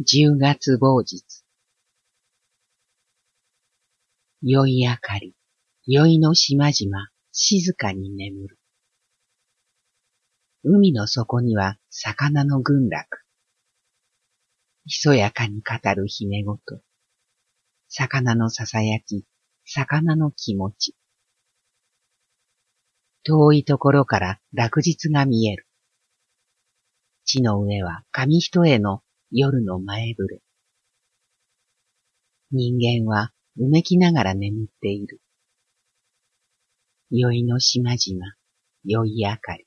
十月某日。宵明かり、宵の島々、静かに眠る。海の底には魚の群落。ひそやかに語るひねごと。魚のささやき、魚の気持ち。遠いところから落日が見える。地の上は紙一重の夜の前触れ。人間はうめきながら眠っている。宵の島々、宵明かり。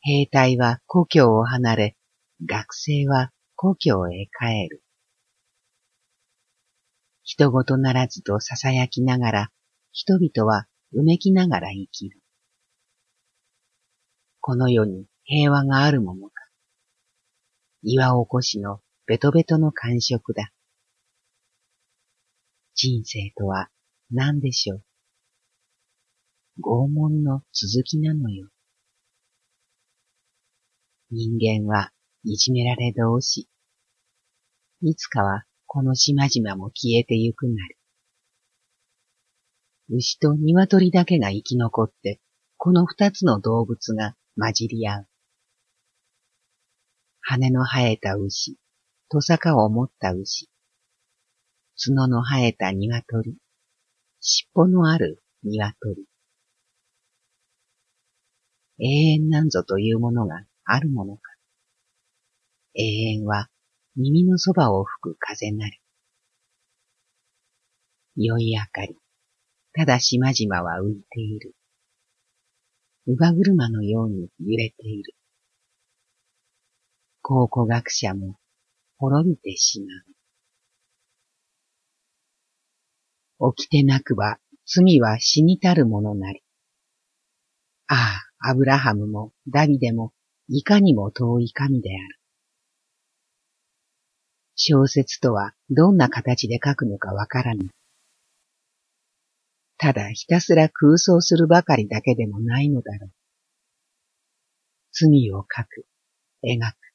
兵隊は故郷を離れ、学生は故郷へ帰る。人事ならずと囁きながら、人々はうめきながら生きる。この世に平和があるものか。岩起こしのベトベトの感触だ。人生とは何でしょう？拷問の続きなのよ。人間はいじめられ同士。いつかはこの島々も消えてゆくなり。牛と鶏だけが生き残って、この二つの動物が混じり合う。羽の生えた牛、トサカを持った牛、角の生えた鶏、尻尾のある鶏。永遠なんぞというものがあるものか。永遠は耳のそばを吹く風なり。良い明かり、ただ島々は浮いている。乳母車のように揺れている。考古学者も滅びてしまう。起きてなくば罪は死にたるものなり。ああ、アブラハムもダビデもいかにも遠い神である。小説とはどんな形で書くのかわからぬ。ただひたすら空想するばかりだけでもないのだろう。罪を書く、描く。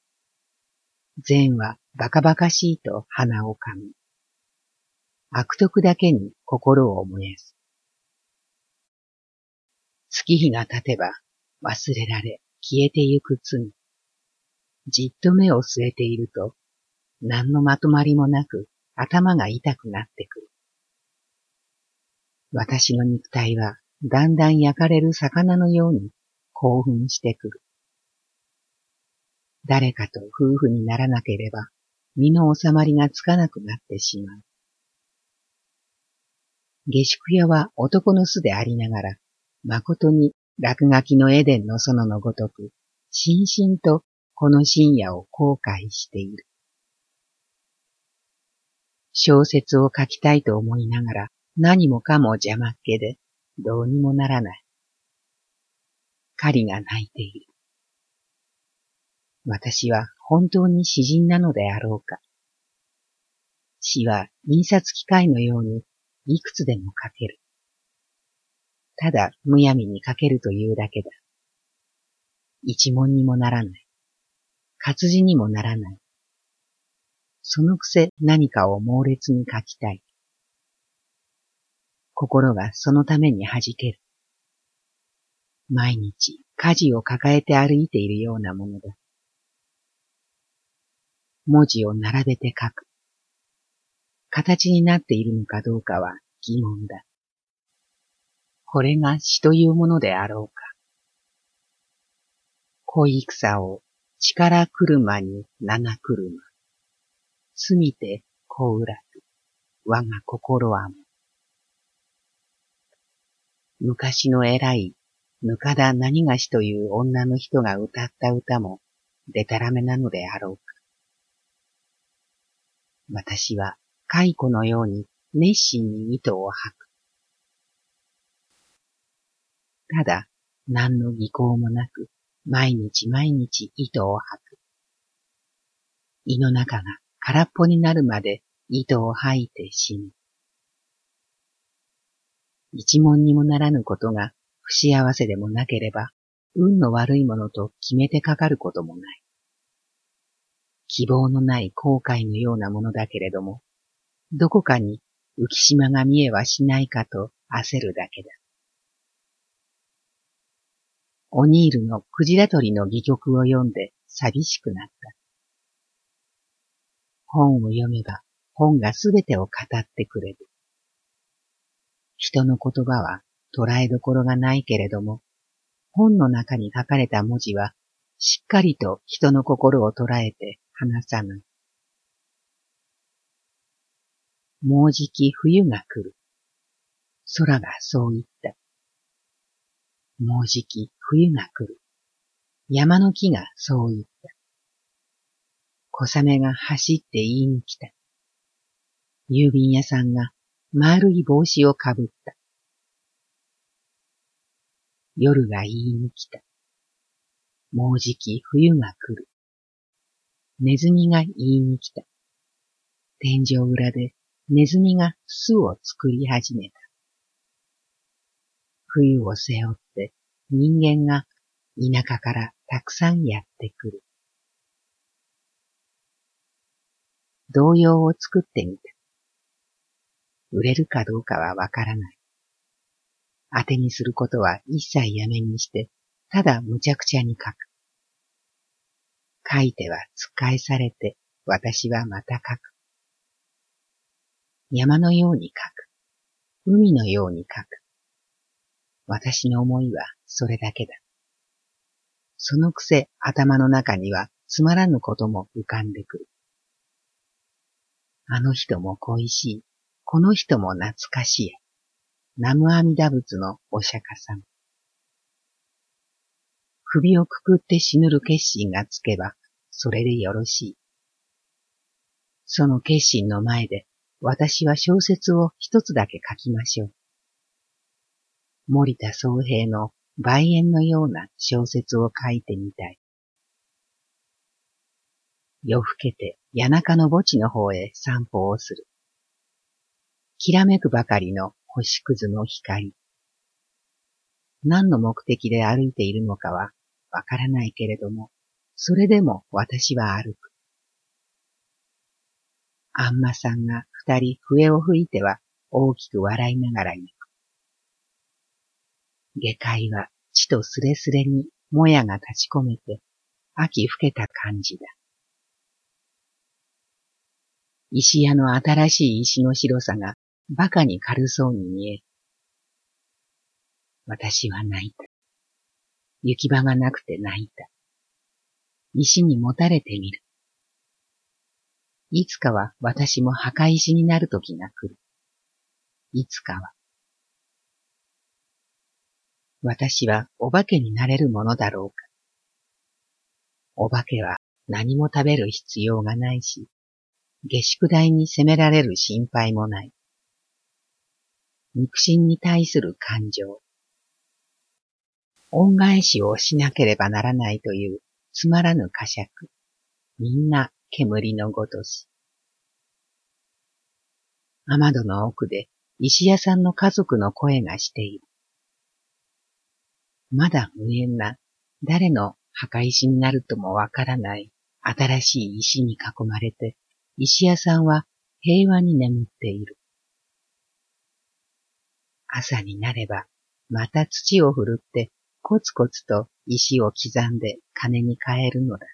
善はバカバカしいと鼻をかむ。悪徳だけに心を燃やす。月日が経てば忘れられ消えてゆく罪。じっと目を据えていると何のまとまりもなく頭が痛くなってくる。私の肉体はだんだん焼かれる魚のように興奮してくる。誰かと夫婦にならなければ、身の収まりがつかなくなってしまう。下宿屋は男の巣でありながら、誠に落書きのエデンの園のごとく、しんしんとこの深夜を後悔している。小説を書きたいと思いながら、何もかも邪魔っ気で、どうにもならない。狩りが泣いている。私は本当に詩人なのであろうか。詩は印刷機械のようにいくつでも書ける。ただむやみに書けるというだけだ。一文にもならない。活字にもならない。そのくせ何かを猛烈に書きたい。心がそのために弾ける。毎日家事を抱えて歩いているようなものだ。文字を並べて書く。形になっているのかどうかは疑問だ。これが詩というものであろうか。恋戦を力車に七車。過ぎてこうらず、我が心はも。昔の偉い、ぬかだ何がしという女の人が歌った歌も、でたらめなのであろうか。私は蚕のように熱心に糸を吐く。ただ、何の技巧もなく、毎日毎日糸を吐く。胃の中が空っぽになるまで糸を吐いて死ぬ。一文にもならぬことが不幸せでもなければ、運の悪いものと決めてかかることもない。希望のない後悔のようなものだけれども、どこかに浮島が見えはしないかと焦るだけだ。オニールのクジラ取りの戯曲を読んで寂しくなった。本を読めば本がすべてを語ってくれる。人の言葉は捉えどころがないけれども、本の中に書かれた文字はしっかりと人の心を捉えて話さない。もうじき冬が来る。空がそう言った。もうじき冬が来る。山の木がそう言った。小雨が走って言いに来た。郵便屋さんが丸い帽子をかぶった。夜が言いに来た。もうじき冬が来る。ネズミが言いに来た。天井裏でネズミが巣を作り始めた。冬を背負って人間が田舎からたくさんやってくる。童謡を作ってみた。売れるかどうかはわからない。当てにすることは一切やめにして、ただ無茶苦茶に書く。書いては突っ返されて、私はまた書く。山のように書く。海のように書く。私の思いはそれだけだ。そのくせ頭の中にはつまらぬことも浮かんでくる。あの人も恋しい。この人も懐かしい。南無阿弥陀仏のお釈迦さん。首をくくって死ぬる決心がつけば、それでよろしい。その決心の前で、私は小説を一つだけ書きましょう。森田宗平の梅園のような小説を書いてみたい。夜更けて谷中の墓地の方へ散歩をする。きらめくばかりの星屑の光。何の目的で歩いているのかはわからないけれども、それでも私は歩く。あんまさんが二人笛を吹いては大きく笑いながら行く。下界は地とすれすれにもやが立ち込めて秋更けた感じだ。石屋の新しい石の白さが馬鹿に軽そうに見える。私は泣いた。行き場がなくて泣いた。石にもたれてみる。いつかは私も墓石になる時が来る。いつかは。私はお化けになれるものだろうか。お化けは何も食べる必要がないし、下宿代に責められる心配もない。肉親に対する感情。恩返しをしなければならないというつまらぬ呵責。みんな煙のごとし。雨戸の奥で石屋さんの家族の声がしている。まだ無縁な誰の墓石になるともわからない新しい石に囲まれて、石屋さんは平和に眠っている。朝になれば、また土を振るって、コツコツと石を刻んで金に変えるのだ。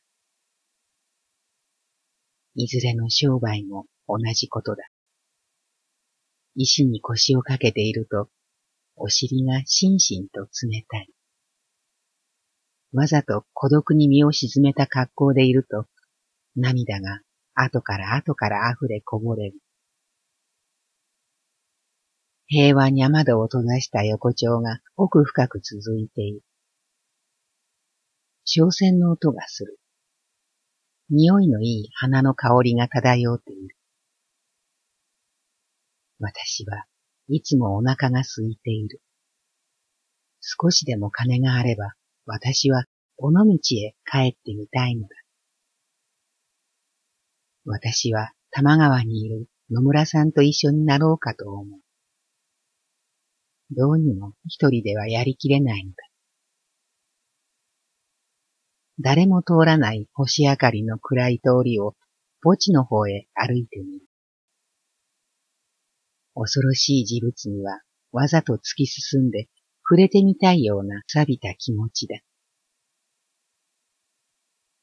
いずれの商売も同じことだ。石に腰をかけていると、お尻がしんしんと冷たい。わざと孤独に身を沈めた格好でいると、涙が後から後から溢れこぼれる。平和に雨戸を閉ざした横丁が奥深く続いている。小船の音がする。匂いのいい花の香りが漂っている。私はいつもお腹が空いている。少しでも金があれば、私は尾道へ帰ってみたいのだ。私は玉川にいる野村さんと一緒になろうかと思う。どうにも一人ではやりきれないのだ。誰も通らない星明かりの暗い通りを墓地の方へ歩いてみる。恐ろしい事物にはわざと突き進んで触れてみたいような錆びた気持ちだ。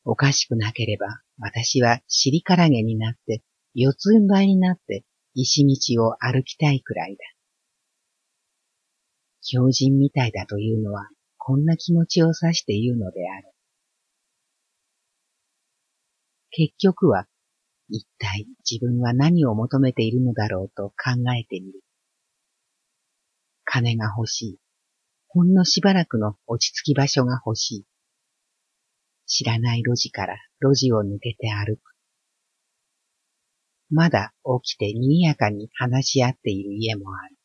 おかしくなければ私は尻からげになって四つん這いになって石道を歩きたいくらいだ。狂人みたいだというのはこんな気持ちを指して言うのである。結局は一体自分は何を求めているのだろうと考えてみる。金が欲しい。ほんのしばらくの落ち着き場所が欲しい。知らない路地から路地を抜けて歩く。まだ起きて賑やかに話し合っている家もある。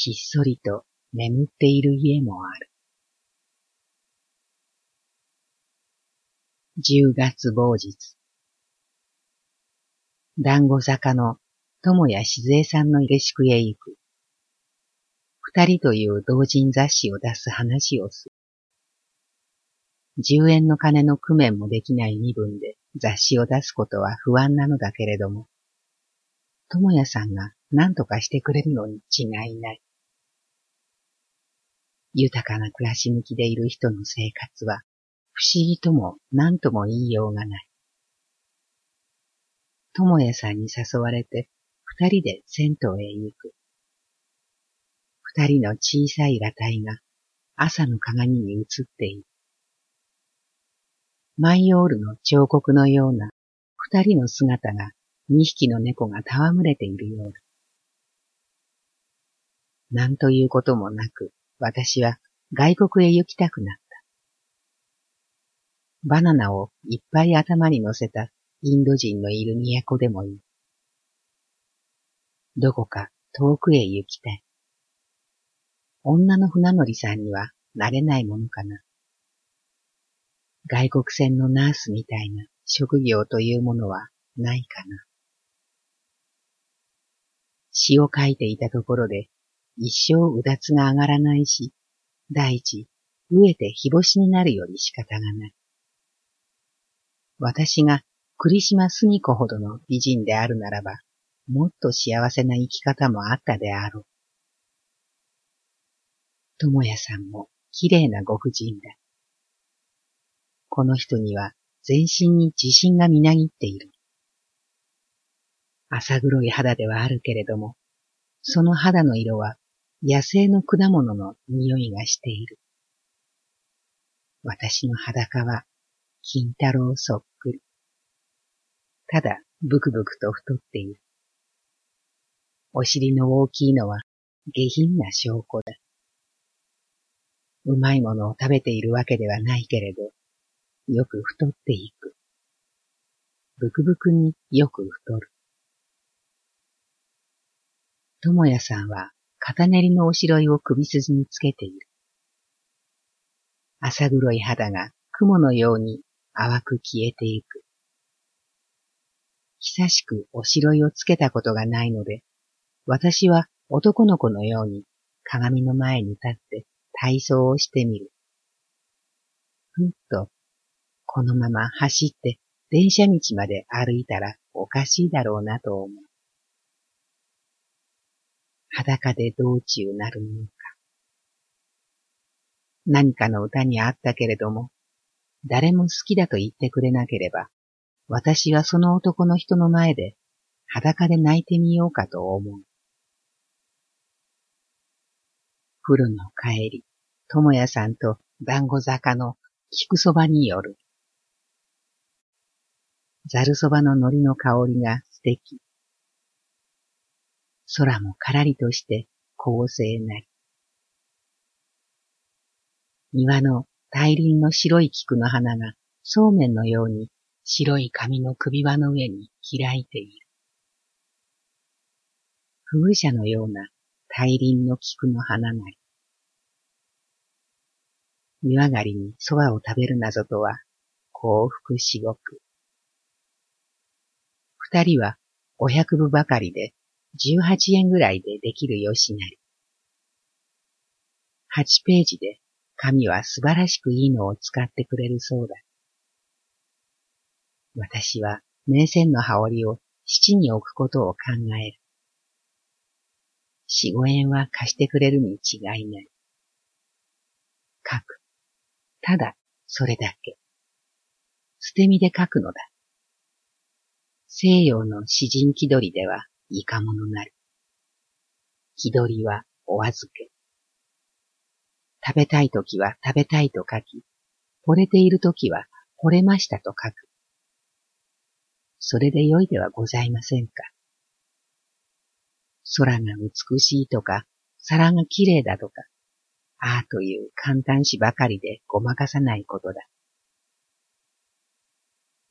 ひっそりと眠っている家もある。十月某日。団子坂の友谷静江さんの下宿へ行く。二人という同人雑誌を出す話をする。十円の金の工面もできない身分で雑誌を出すことは不安なのだけれども、智也さんが何とかしてくれるのに違いない。豊かな暮らし向きでいる人の生活は不思議とも何とも言いようがない。智也さんに誘われて二人で銭湯へ行く。二人の小さい裸体が朝の鏡に映っている。マイオールの彫刻のような二人の姿が二匹の猫が戯れているようだ。なんということもなく、私は外国へ行きたくなった。バナナをいっぱい頭に乗せたインド人のいる都でもいい。どこか遠くへ行きたい。女の船乗りさんにはなれないものかな。外国船のナースみたいな職業というものはないかな。詩を書いていたところで一生うだつが上がらないし、第一、飢えて日干しになるより仕方がない。私が栗島澄子ほどの美人であるならば、もっと幸せな生き方もあったであろう。智也さんも綺麗なご婦人だ。この人には全身に自信がみなぎっている。浅黒い肌ではあるけれども、その肌の色は野生の果物の匂いがしている。私の裸は金太郎そっくり。ただ、ブクブクと太っている。お尻の大きいのは下品な証拠だ。うまいものを食べているわけではないけれど、よく太っていく。ブクブクによく太る。智也さんは片練りのおしろいを首筋につけている。浅黒い肌が雲のように淡く消えていく。久しくおしろいをつけたことがないので、私は男の子のように鏡の前に立って体操をしてみる。ふっとこのまま走って電車道まで歩いたらおかしいだろうなと思う。裸で道中なるものか。何かの歌にあったけれども、誰も好きだと言ってくれなければ、私はその男の人の前で裸で泣いてみようかと思う。古の帰り、智也さんと団子坂の菊そばによる。ざるそばの海苔の香りが素敵。空もからりとして公正なり。庭の大輪の白い菊の花がそうめんのように白い紙の首輪の上に開いている。風車のような大輪の菊の花なり。湯上がりに蕎麦を食べるなぞとは幸福至極。二人は五百部ばかりで十八円ぐらいでできるよしなり。八ページで神は素晴らしくいいのを使ってくれるそうだ。私は名線の羽織を七に置くことを考える。四五円は貸してくれるに違いない。書く。ただ、それだけ。捨て身で書くのだ。西洋の詩人気取りでは、いかものなる。気取りはお預け。食べたいときは食べたいと書き、惚れているときは惚れましたと書く。それでよいではございませんか。空が美しいとか、皿が綺麗だとか、ああという簡単詞ばかりでごまかさないことだ。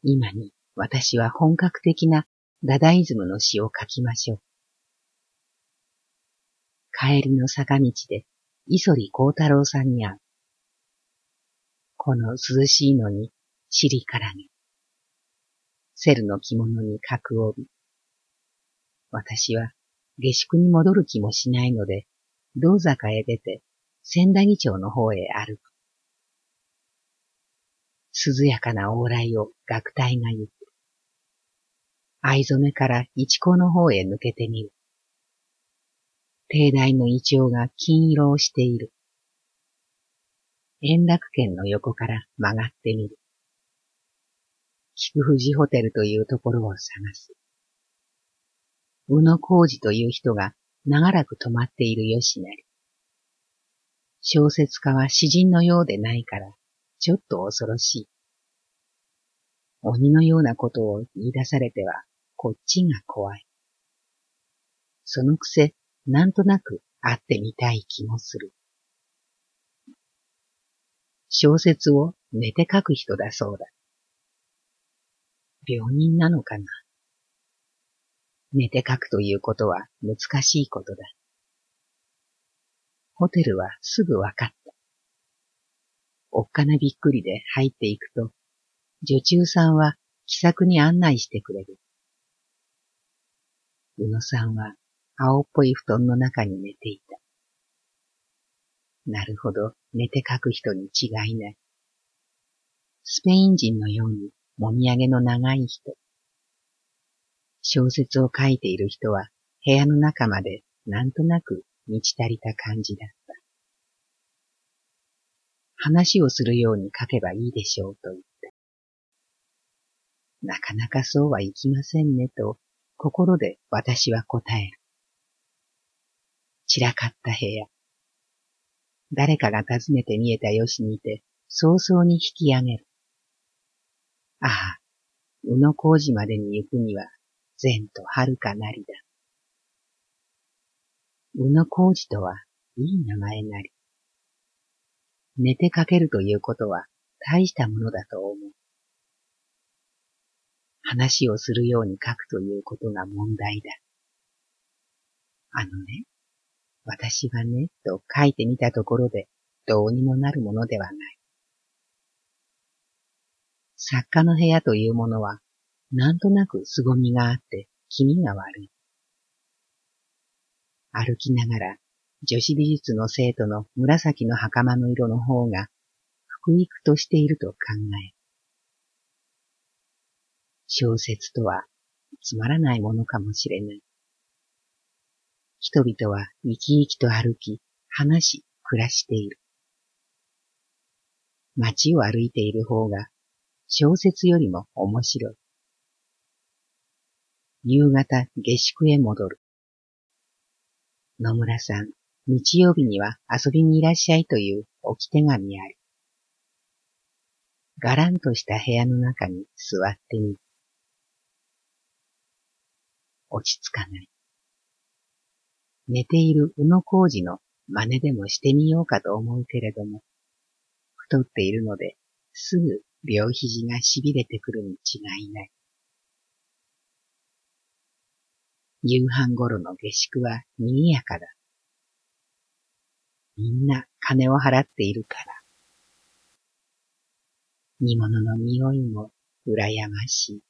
今に私は本格的なダダイズムの詩を書きましょう。帰りの坂道で磯里幸太郎さんに会う。この涼しいのに尻からげ。セルの着物に角帯。私は下宿に戻る気もしないので、道坂へ出て千駄木町の方へ歩く。涼やかな往来を学隊が行く。藍染めから一高の方へ抜けてみる。堤内のイチョウが金色をしている。円楽県の横から曲がってみる。菊富士ホテルというところを探す。宇野浩二という人が長らく泊まっているよしなり。小説家は詩人のようでないから、ちょっと恐ろしい。鬼のようなことを言い出されては、こっちが怖い。そのくせ、なんとなく会ってみたい気もする。小説を寝て書く人だそうだ。病人なのかな寝て書くということは難しいことだ。ホテルはすぐわかった。おっかなびっくりで入っていくと、女中さんは気さくに案内してくれる。宇野さんは青っぽい布団の中に寝ていた。なるほど、寝て書く人に違いない。スペイン人のようにもみあげの長い人。小説を書いている人は部屋の中までなんとなく満ち足りた感じだった。話をするように書けばいいでしょうと言った。なかなかそうはいきませんねと心で私は答える。散らかった部屋。誰かが訪ねて見えたよしにて、早々に引き上げる。ああ、宇野工事までに行くには、善と遥かなりだ。宇野工事とは、いい名前なり。寝てかけるということは、大したものだと思う。話をするように書くということが問題だ。あのね、私はね、と書いてみたところで、どうにもなるものではない。作家の部屋というものは、なんとなく凄みがあって気味が悪い。歩きながら、女子美術の生徒の紫の袴の色の方が、福育としていると考え。小説とは、つまらないものかもしれない。人々は生き生きと歩き、話し、暮らしている。街を歩いている方が小説よりも面白い。夕方下宿へ戻る。野村さん、日曜日には遊びにいらっしゃいという置き手紙あり。がらんとした部屋の中に座ってみる。落ち着かない。寝ている宇野浩二の真似でもしてみようかと思うけれども、太っているので、すぐ両肘が痺れてくるに違いない。夕飯頃の下宿は賑やかだ。みんな金を払っているから。煮物の匂いも羨ましい。